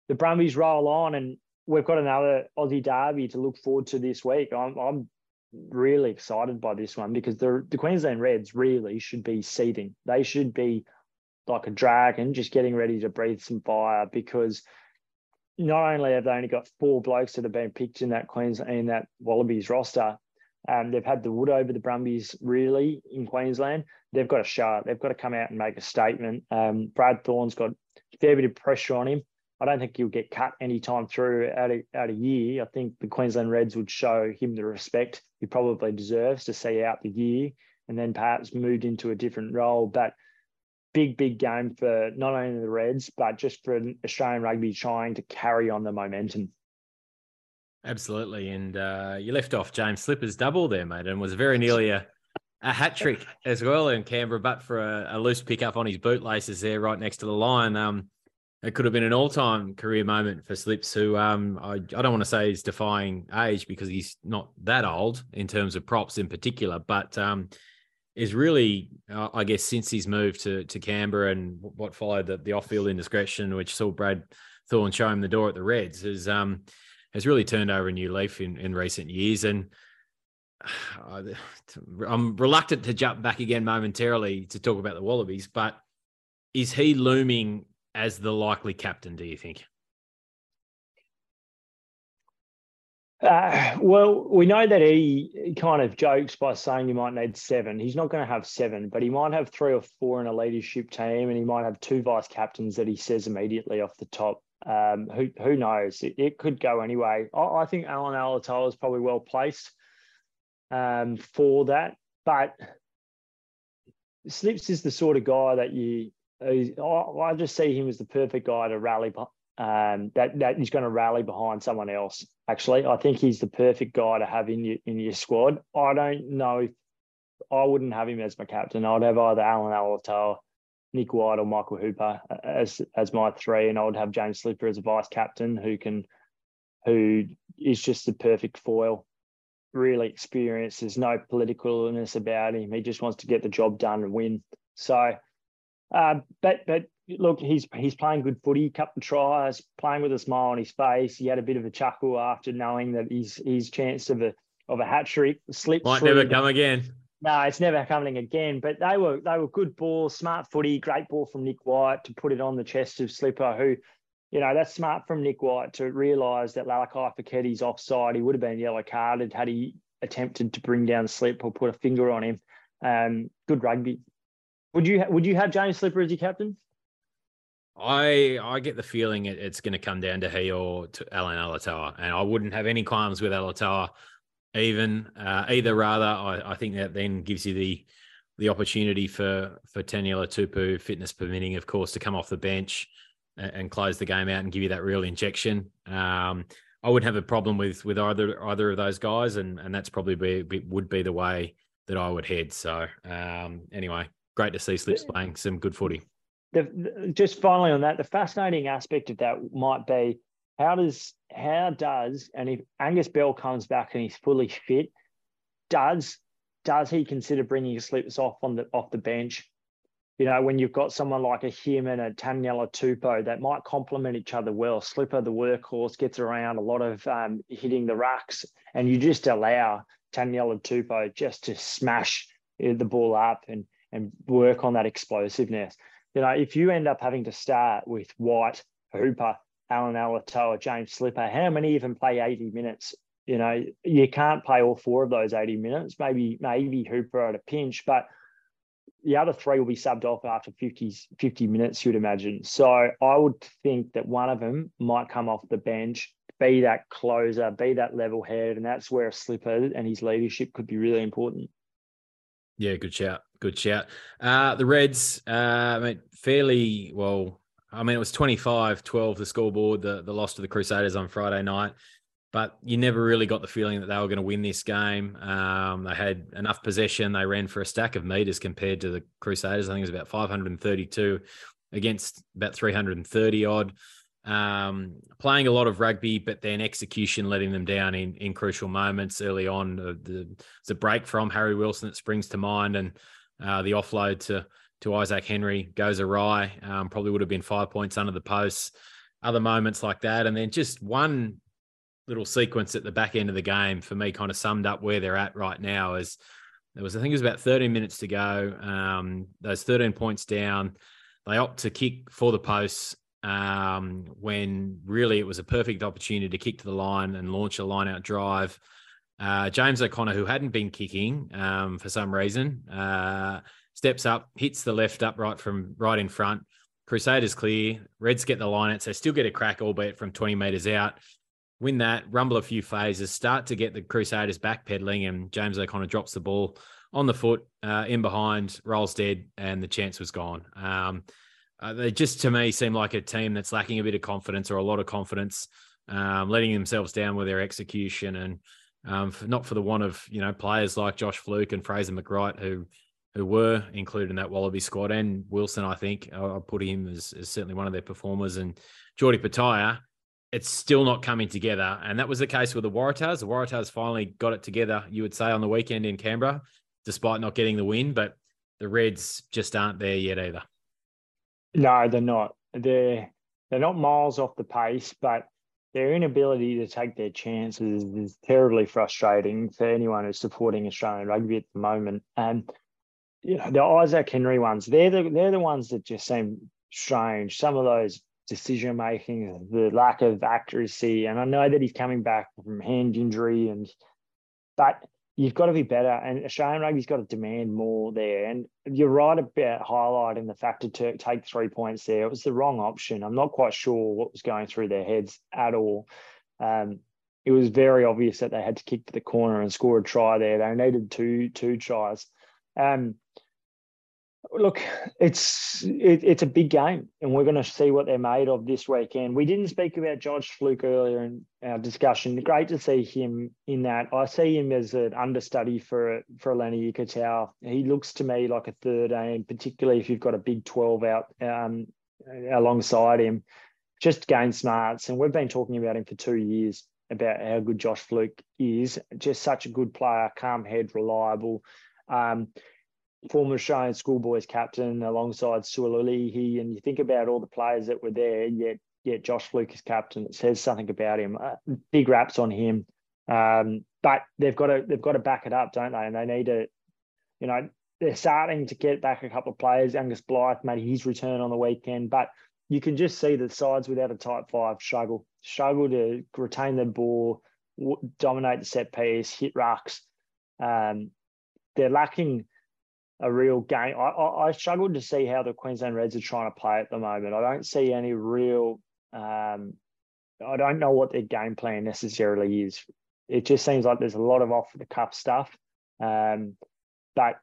the Brumbies roll on, and we've got another Aussie derby to look forward to this week. I'm, I'm really excited by this one because the, the Queensland Reds really should be seeding. They should be like a dragon, just getting ready to breathe some fire because not only have they only got four blokes that have been picked in that Queensland in that Wallabies roster, um, they've had the wood over the Brumbies really in Queensland. They've got to show it. They've got to come out and make a statement. Um, Brad Thorn's got a fair bit of pressure on him. I don't think he'll get cut anytime through out of, out a year. I think the Queensland Reds would show him the respect he probably deserves to see out the year and then perhaps moved into a different role. But big, big game for not only the Reds, but just for Australian rugby trying to carry on the momentum. Absolutely. And uh, you left off James Slipper's double there, mate, and was very nearly a a hat trick as well in Canberra, but for a, a loose pickup on his bootlaces there, right next to the line. Um, it could have been an all-time career moment for Slips, who um, I, I don't want to say is defying age because he's not that old in terms of props in particular, but um, is really, uh, I guess, since he's moved to to Canberra and what followed the, the off-field indiscretion, which saw Brad Thorn show him the door at the Reds, is. um, has really turned over a new leaf in, in recent years. And I'm reluctant to jump back again momentarily to talk about the Wallabies, but is he looming as the likely captain, do you think? Uh, well, we know that he kind of jokes by saying he might need seven. He's not going to have seven, but he might have three or four in a leadership team, and he might have two vice captains that he says immediately off the top. Um, who who knows? It, it could go anyway. I, I think Allan Alaalatoa is probably well placed um, for that, but Slips is the sort of guy that you I just see him as the perfect guy to rally. Um, that that he's going to rally behind someone else. Actually, I think he's the perfect guy to have in your in your squad. I don't know if I wouldn't have him as my captain. I'd have either Allan Alaalatoa, Nick White, or Michael Hooper as as my three, and I would have James Slipper as a vice captain who can who is just the perfect foil. Really experienced. There's no politicalness about him. He just wants to get the job done and win. So uh, but but look, he's he's playing good footy, couple of tries, playing with a smile on his face. He had a bit of a chuckle after knowing that his his chance of a of a hat trick slipped. Might never come again. No, it's never coming again. But they were they were good balls, smart footy, great ball from Nick White to put it on the chest of Slipper, who, you know, that's smart from Nick White to realise that Lalakai Foketi's offside. He would have been yellow carded had he attempted to bring down Slip or put a finger on him. Um, good rugby. Would you would you have James Slipper as your captain? I I get the feeling it, it's going to come down to he or to Allan Alaalatoa, and I wouldn't have any qualms with Alaalatoa even uh, either. Rather, I, I think that then gives you the the opportunity for for Taniela Tupou fitness permitting, of course, to come off the bench and, and close the game out and give you that real injection. Um, I wouldn't have a problem with with either either of those guys, and and that's probably be, would be the way that I would head. So um, anyway, great to see Slips playing some good footy. The, just finally on that, the fascinating aspect of that might be how does how does and if Angus Bell comes back and he's fully fit, does does he consider bringing Slips off on the off the bench? You know, when you've got someone like a him and a Taniela Tupou that might complement each other well. Slipper, the workhorse, gets around a lot of um, hitting the rucks, and you just allow Taniela Tupou just to smash the ball up and and work on that explosiveness. You know, if you end up having to start with White, Hooper, Allan Alaalatoa, James Slipper, how many even play 80 minutes? You know, you can't play all four of those 80 minutes. Maybe, maybe Hooper at a pinch, but the other three will be subbed off after 50, 50 minutes, you'd imagine. So I would think that one of them might come off the bench, be that closer, be that level head. And that's where a slipper and his leadership could be really important. Yeah, good shout. Good shout. Uh, the Reds, uh, I mean, fairly well. I mean, it was 25 12, the scoreboard, the, the loss to the Crusaders on Friday night, but you never really got the feeling that they were going to win this game. Um, they had enough possession. They ran for a stack of meters compared to the Crusaders. I think it was about 532 against about 330 odd um, playing a lot of rugby, but then execution letting them down in, in crucial moments early on. Uh, the, the break from Harry Wilson that springs to mind, and uh, the offload to to Isaac Henry goes awry. Um, probably would have been five points under the posts. Other moments like that, and then just one little sequence at the back end of the game for me kind of summed up where they're at right now. Is there was I think it was about 13 minutes to go. Um, those 13 points down, they opt to kick for the posts um, when really it was a perfect opportunity to kick to the line and launch a line out drive. Uh, James O'Connor, who hadn't been kicking um, for some reason, uh, steps up, hits the left upright from right in front. Crusaders clear. Reds get the line out, so still get a crack, albeit from 20 metres out. Win that, rumble a few phases, start to get the Crusaders back backpedaling, and James O'Connor drops the ball on the foot, uh, in behind, rolls dead, and the chance was gone. Um, uh, they just to me seem like a team that's lacking a bit of confidence or a lot of confidence, um, letting themselves down with their execution. And um, not for the want of you know players like Josh Flook and Fraser McReight who who were included in that Wallaby squad, and Wilson. I think I'll put him as, as certainly one of their performers, and Geordie Petaia. It's still not coming together, and that was the case with the Waratahs. The Waratahs finally got it together. You would say on the weekend in Canberra, despite not getting the win, but the Reds just aren't there yet either. No, they're not. They're they're not miles off the pace, but their inability to take their chances is terribly frustrating for anyone who's supporting Australian rugby at the moment. And you know, the Isaac Henry ones, they're the they're the ones that just seem strange. Some of those decision making, the lack of accuracy, and I know that he's coming back from hand injury, and but you've got to be better. And Australian rugby's got to demand more there. And you're right about highlighting the fact to take three points there. It was the wrong option. I'm not quite sure what was going through their heads at all. Um, it was very obvious that they had to kick to the corner and score a try there. They needed two two tries. Um, look, it's it, it's a big game, and we're going to see what they're made of this weekend. We didn't speak about Josh Flook earlier in our discussion. Great to see him in that. I see him as an understudy for for Lenny Ikitau. He looks to me like a third aim, particularly if you've got a big twelve out um, alongside him. Just gain smarts, and we've been talking about him for two years about how good Josh Flook is. Just such a good player, calm head, reliable. Um, former Australian schoolboys captain alongside Suaalii. And you think about all the players that were there, yet yet Josh Flook is captain. It says something about him. Uh, big raps on him. Um, but they've got to they've got to back it up, don't they? And they need to, you know, they're starting to get back a couple of players. Angus Blyth made his return on the weekend, but you can just see the sides without a tight five struggle, struggle to retain the ball, dominate the set piece, hit rucks. Um, they're lacking a real game. I, I, I struggled to see how the Queensland Reds are trying to play at the moment. I don't see any real. Um, I don't know what their game plan necessarily is. It just seems like there's a lot of off the cuff stuff, um, but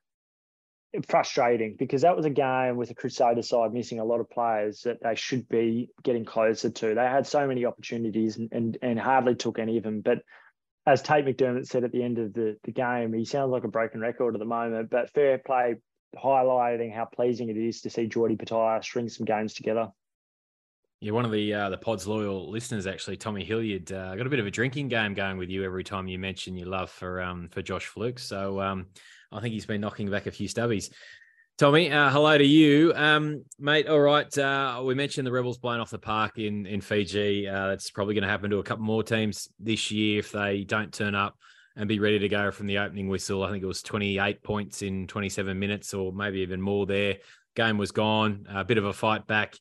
frustrating because that was a game with the Crusader side missing a lot of players that they should be getting closer to. They had so many opportunities and, and, and hardly took any of them. But as Tate McDermott said at the end of the, the game, he sounds like a broken record at the moment, but fair play highlighting how pleasing it is to see Geordie Petaia string some games together. Yeah, one of the uh, the pod's loyal listeners, actually, Tommy Hilliard, uh, got a bit of a drinking game going with you every time you mention your love for um for Josh Flook. So um, I think he's been knocking back a few stubbies. Tommy, uh, hello to you, um, mate. All right, uh, we mentioned the Rebels blown off the park in in Fiji. Uh, that's probably going to happen to a couple more teams this year if they don't turn up and be ready to go from the opening whistle. I think it was 28 points in 27 minutes, or maybe even more. There, game was gone. A bit of a fight back.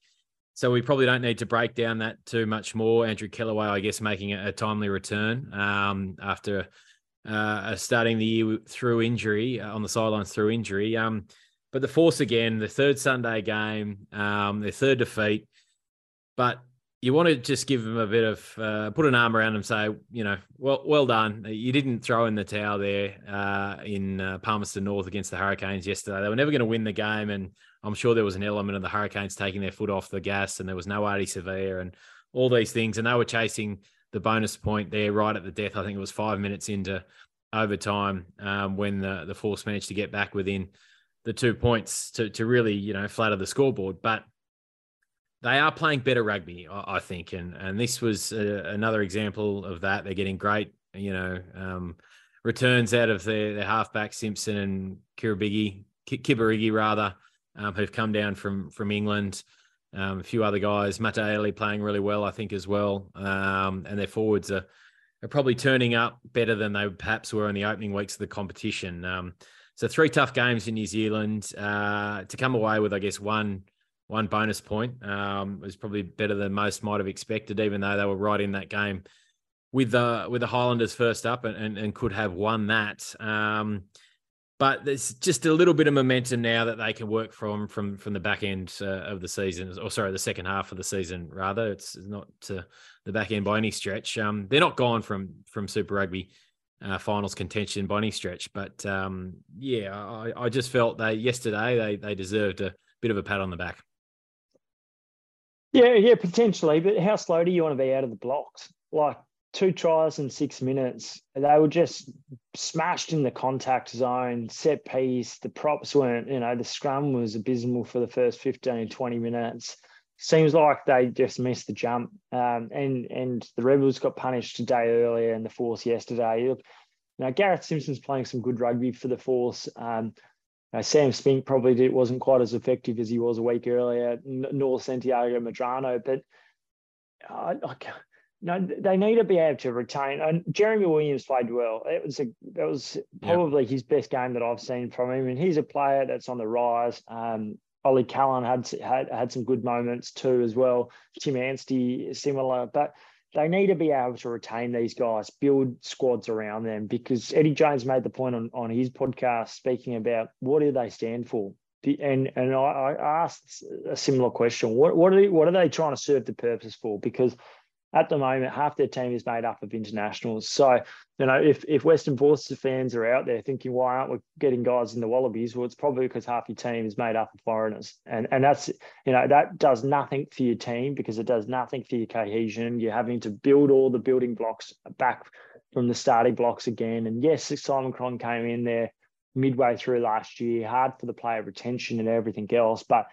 So we probably don't need to break down that too much more. Andrew Kellaway, I guess, making a, a timely return um, after uh, starting the year through injury uh, on the sidelines through injury. Um, but the Force again, the third Sunday game, um, their third defeat. But you want to just give them a bit of uh, put an arm around them, say, you know, well, well done. You didn't throw in the towel there uh, in uh, Palmerston North against the Hurricanes yesterday. They were never going to win the game, and I'm sure there was an element of the Hurricanes taking their foot off the gas, and there was no Ardie Savea and all these things, and they were chasing the bonus point there right at the death. I think it was five minutes into overtime um, when the the Force managed to get back within the two points to to really you know flatter the scoreboard, but they are playing better rugby, I, I think, and and this was a, another example of that. They're getting great, you know, um, returns out of their, their halfback Simpson and Kiribigi, Kibarigi rather, um, who've come down from from England. Um, a few other guys, Mataele playing really well, I think, as well, um, and their forwards are are probably turning up better than they perhaps were in the opening weeks of the competition. Um, so three tough games in New Zealand uh, to come away with, I guess, one one bonus point um, was probably better than most might have expected, even though they were right in that game with the with the Highlanders first up and, and, and could have won that. Um, but there's just a little bit of momentum now that they can work from from from the back end uh, of the season, or sorry, the second half of the season. Rather, it's not uh, the back end by any stretch. Um, they're not gone from from Super Rugby uh, finals contention by any stretch. But um, yeah, I, I, just felt they yesterday they they deserved a bit of a pat on the back. Yeah, yeah, potentially. But how slow do you want to be out of the blocks? Like two tries in six minutes. They were just smashed in the contact zone, set piece. The props weren't, you know, the scrum was abysmal for the first 15, 20 minutes. Seems like they just missed the jump. Um, and and the Rebels got punished today earlier and the Force yesterday. Look, now Gareth Simpson's playing some good rugby for the Force. Um, uh, Sam Spink probably did, wasn't quite as effective as he was a week earlier, nor Santiago Medrano, but uh, like no, they need to be able to retain. And Jeremy Williams played well. It was a that was probably his best game that I've seen from him, and he's a player that's on the rise. Um, Ollie Callan had had had some good moments too as well. Tim Anstey similar, but they need to be able to retain these guys, build squads around them because Eddie Jones made the point on, on his podcast speaking about what do they stand for. And and I, I asked a similar question. What what are they, what are they trying to serve the purpose for? Because at the moment, half their team is made up of internationals. So, you know, if, if Western Forces fans are out there thinking, why aren't we getting guys in the Wallabies? Well, it's probably because half your team is made up of foreigners. And, and that's, you know, that does nothing for your team because it does nothing for your cohesion. You're having to build all the building blocks back from the starting blocks again. And yes, Simon Cron came in there midway through last year, hard for the player retention and everything else, but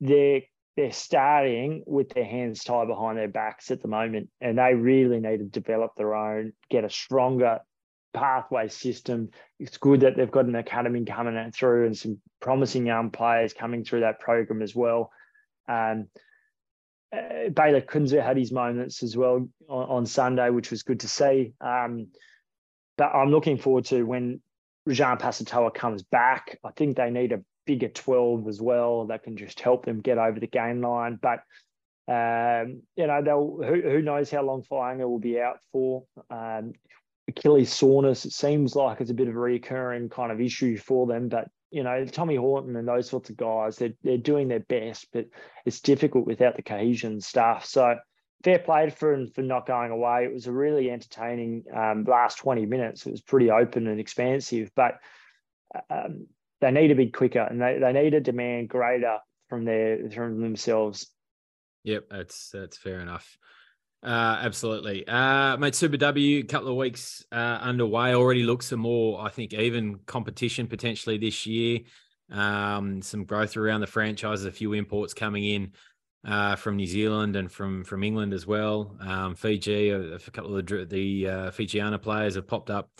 they're they're starting with their hands tied behind their backs at the moment, and they really need to develop their own, get a stronger pathway system. It's good that they've got an academy coming through and some promising young players coming through that program as well. Um, uh, Bayley Kuenzle had his moments as well on, on Sunday, which was good to see. Um, but I'm looking forward to when Rajan Pasatoa comes back. I think they need a bigger 12 as well that can just help them get over the game line. But um, you know, they'll who, who knows how long Faianga will be out for. Um, Achilles soreness, it seems like it's a bit of a recurring kind of issue for them. But you know, Tommy Horton and those sorts of guys, they're they're doing their best, but it's difficult without the cohesion stuff. So fair play for for not going away. It was a really entertaining um, last 20 minutes. It was pretty open and expansive, but um, they need to be quicker and they, they need to demand greater from their from themselves. Yep, that's that's fair enough. Uh, absolutely. Uh, mate, Super W, a couple of weeks uh, underway. Already looks some more, I think, even competition potentially this year. Um, some growth around the franchise, a few imports coming in uh, from New Zealand and from from England as well. Um, Fiji, a, a, couple of the, the uh, Fijiana players have popped up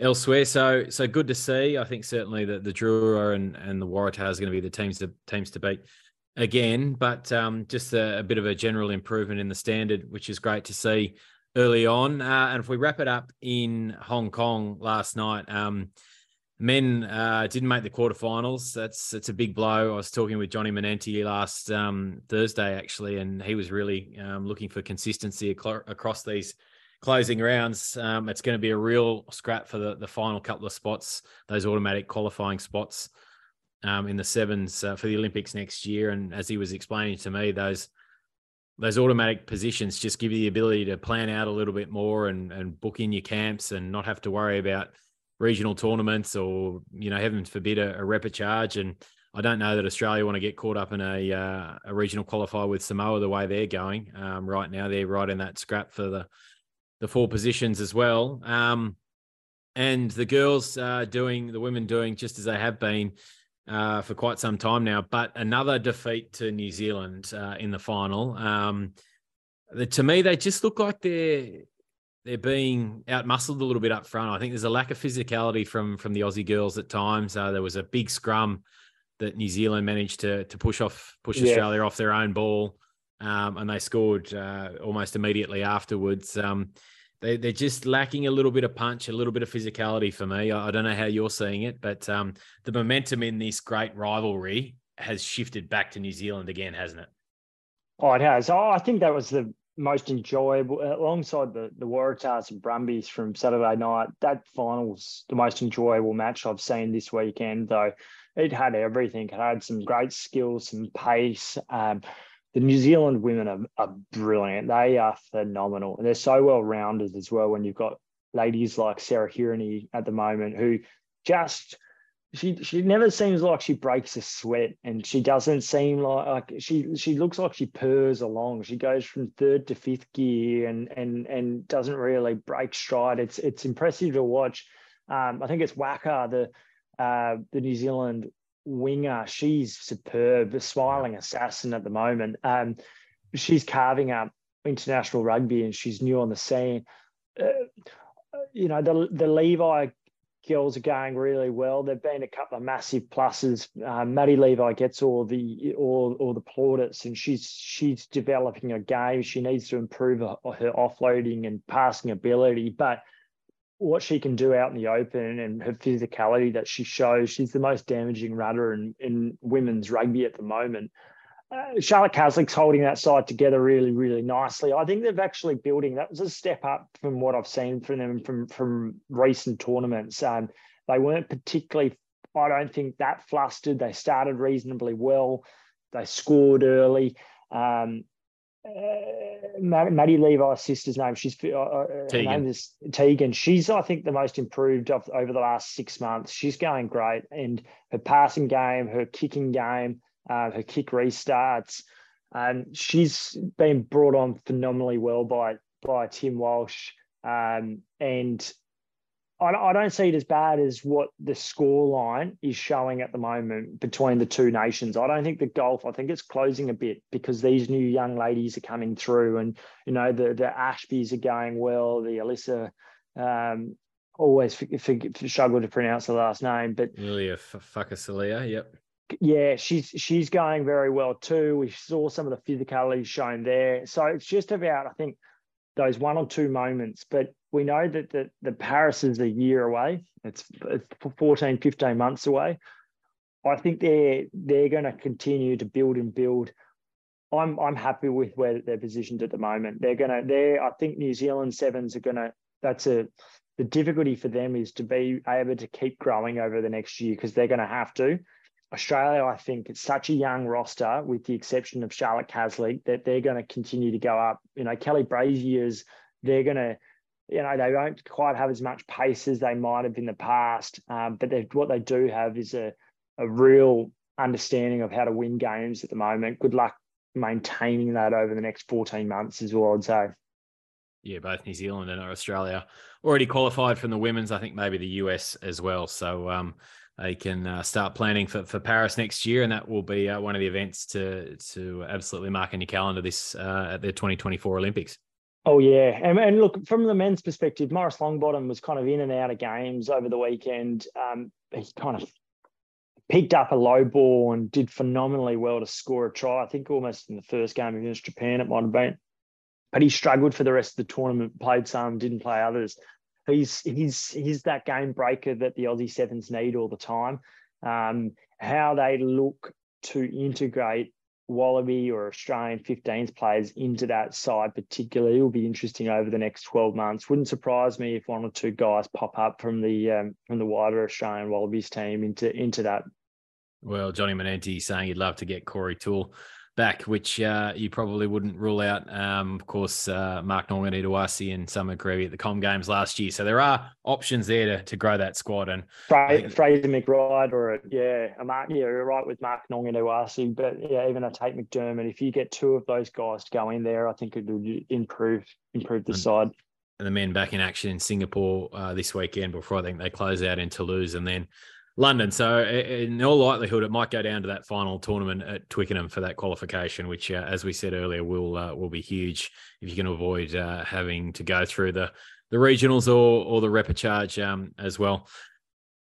elsewhere. So so good to see. I think certainly that the Drua and and the Waratahs are going to be the teams to teams to beat again. But um, just a, a, bit of a general improvement in the standard, which is great to see early on. Uh, and if we wrap it up in Hong Kong last night. Um, men uh, didn't make the quarterfinals. That's it's a big blow. I was talking with Johnny Manenti last um, Thursday actually, and he was really um, looking for consistency across these closing rounds, um, it's going to be a real scrap for the, the final couple of spots, those automatic qualifying spots um, in the sevens uh, for the Olympics next year. And as he was explaining to me, those those automatic positions just give you the ability to plan out a little bit more and, and book in your camps and not have to worry about regional tournaments or you know heaven forbid a, a repechage and I don't know that Australia want to get caught up in a uh, a regional qualifier with Samoa the way they're going um, right now. They're right in that scrap for the the four positions as well. Um, and the girls uh, doing the women doing just as they have been uh, for quite some time now. But another defeat to New Zealand uh, in the final. Um, the, to me, they just look like they're they're being outmuscled a little bit up front. I think there's a lack of physicality from from the Aussie girls at times. Uh, there was a big scrum that New Zealand managed to to push off push yeah. Australia off their own ball um, and they scored uh, almost immediately afterwards. Um, they, they're just lacking a little bit of punch, a little bit of physicality for me. I, I don't know how you're seeing it, but um, the momentum in this great rivalry has shifted back to New Zealand again, hasn't it? Oh, it has. Oh, I think that was the most enjoyable alongside the the Waratahs and Brumbies from Saturday night. That finals the most enjoyable match I've seen this weekend. Though it had everything. It had some great skills, some pace. Um, the New Zealand women are, are brilliant. They are phenomenal. And they're so well rounded as well when you've got ladies like Sarah Hirini at the moment who just she she never seems like she breaks a sweat, and she doesn't seem like like she she looks like she purrs along. She goes from third to fifth gear, and and and doesn't really break stride. It's it's impressive to watch. Um, I think it's Waka, the uh, the New Zealand winger. She's superb, the smiling assassin at the moment. Um, she's carving up international rugby, and she's new on the scene. Uh, you know the the Levi girls are going really well. There've been a couple of massive pluses. Um, Maddie Levi gets all the all, all the plaudits, and she's she's developing a game. She needs to improve her, her offloading and passing ability, but what she can do out in the open and her physicality that she shows, she's the most damaging rudder in, in women's rugby at the moment uh, Charlotte Caslick's holding that side together really, really nicely. I think they've actually building. That was a step up from what I've seen from them from from recent tournaments. Um, they weren't particularly. I don't think that flustered. They started reasonably well. They scored early. Um, uh, Maddie Levi's sister's name. She's uh, uh her name is Tegan. She's I think the most improved of over the last six months. She's going great, and her passing game, her kicking game uh, her kick restarts. Um, she's been brought on phenomenally well by by Tim Walsh, um, and I, I, don't see it as bad as what the score line is showing at the moment between the two nations. I don't think the golf. I think it's closing a bit because these new young ladies are coming through, and you know the the Ashbys are going well. The Alyssa. Um, always for, for, for struggle to pronounce the last name, but Lilia Fakasilia, yep yeah, she's she's going very well too. We saw some of the physicality shown there. So it's just about, I think, those one or two moments. But we know that the, the Paris is a year away. It's, it's 14, 15 months away. I think they're they're going to continue to build and build. I'm I'm happy with where they're positioned at the moment. They're gonna they're I think New Zealand sevens are gonna that's a the difficulty for them is to be able to keep growing over the next year because they're going to have to. Australia, I think it's such a young roster, with the exception of Charlotte Caslick, that they're going to continue to go up. You know, Kelly Brazier's, they're going to, you know, they won't quite have as much pace as they might have in the past, um, but what they do have is a, a real understanding of how to win games at the moment. Good luck maintaining that over the next 14 months as well, I'd say. Yeah, both New Zealand and Australia already qualified from the women's. I think maybe the US as well. So, um, they can uh, start planning for, for Paris next year, and that will be uh, one of the events to to absolutely mark in your calendar this uh, at the 2024 Olympics. Oh yeah, and, and look from the men's perspective, Maurice Longbottom was kind of in and out of games over the weekend. Um, he kind of picked up a low ball and did phenomenally well to score a try. I think almost in the first game against Japan it might have been, but he struggled for the rest of the tournament. Played some, didn't play others he's he's he's that game breaker that the Aussie Sevens need all the time. Um, how they look to integrate Wallaby or Australian 15s players into that side, particularly, will be interesting over the next 12 months. Wouldn't surprise me if one or two guys pop up from the um, from the wider Australian Wallabies team into into that. Well, Johnny Manenti saying he'd love to get Corey Toole back, which uh, you probably wouldn't rule out. Um, of course, uh, Mark Nawaqanitawase and Samu Kerevi at the Com Games last year. So there are options there to, to grow that squad. And Fra- Fraser McBride or a, yeah, a Mark, yeah, you're right with Mark Nawaqanitawase, but yeah, even a Tate McDermott. If you get two of those guys to go in there, I think it would improve improve the and, side. And the men back in action in Singapore uh, this weekend before I think they close out in Toulouse and then London. So, in all likelihood, it might go down to that final tournament at Twickenham for that qualification, which, uh, as we said earlier, will uh, will be huge if you can avoid uh, having to go through the the regionals or or the repechage um, as well.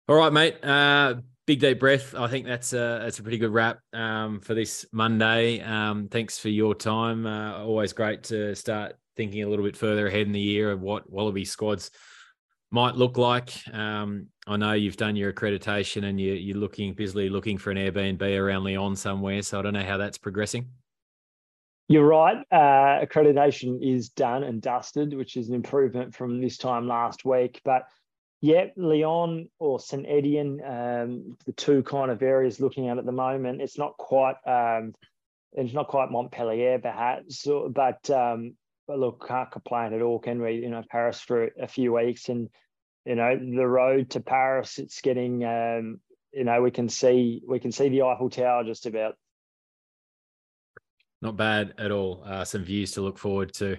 All right, mate. Uh, big deep breath. I think that's a that's a pretty good wrap um, for this Monday. Um, thanks for your time. Uh, always great to start thinking a little bit further ahead in the year of what Wallaby squads might look like. Um, I know you've done your accreditation and you, you're looking busily looking for an Airbnb around Lyon somewhere. So I don't know how that's progressing. You're right. Uh, accreditation is done and dusted, which is an improvement from this time last week. But yeah, Lyon or St Etienne, um, the two kind of areas looking at at the moment. It's not quite. Um, it's not quite Montpellier, perhaps, but um, but look, can't complain at all, can we? You know, Paris for a few weeks, and you know, the road to Paris, it's getting um, you know we can see we can see the Eiffel Tower just about. Not bad at all. Uh, some views to look forward to.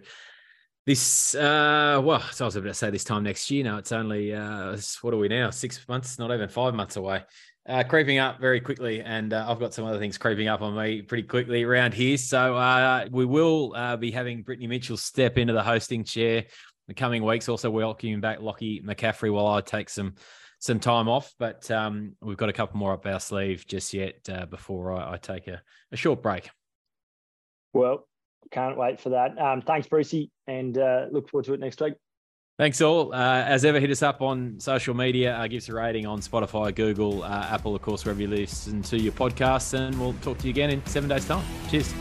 This uh, well, so I was about to say this time next year. Now it's only uh, what are we now? Six months, not even five months away. Uh, creeping up very quickly, and uh, I've got some other things creeping up on me pretty quickly around here. So uh, we will uh, be having Brittany Mitchell step into the hosting chair the coming weeks. Also welcoming back Lockie McCaffrey while I take some some time off. But um, we've got a couple more up our sleeve just yet uh, before I, I take a, a, short break. Well, can't wait for that. Um, thanks, Brucey, and uh, look forward to it next week. Thanks all. Uh, as ever, hit us up on social media. Uh, give us a rating on Spotify, Google, uh, Apple, of course, wherever you listen to your podcasts. And we'll talk to you again in seven days' time. Cheers.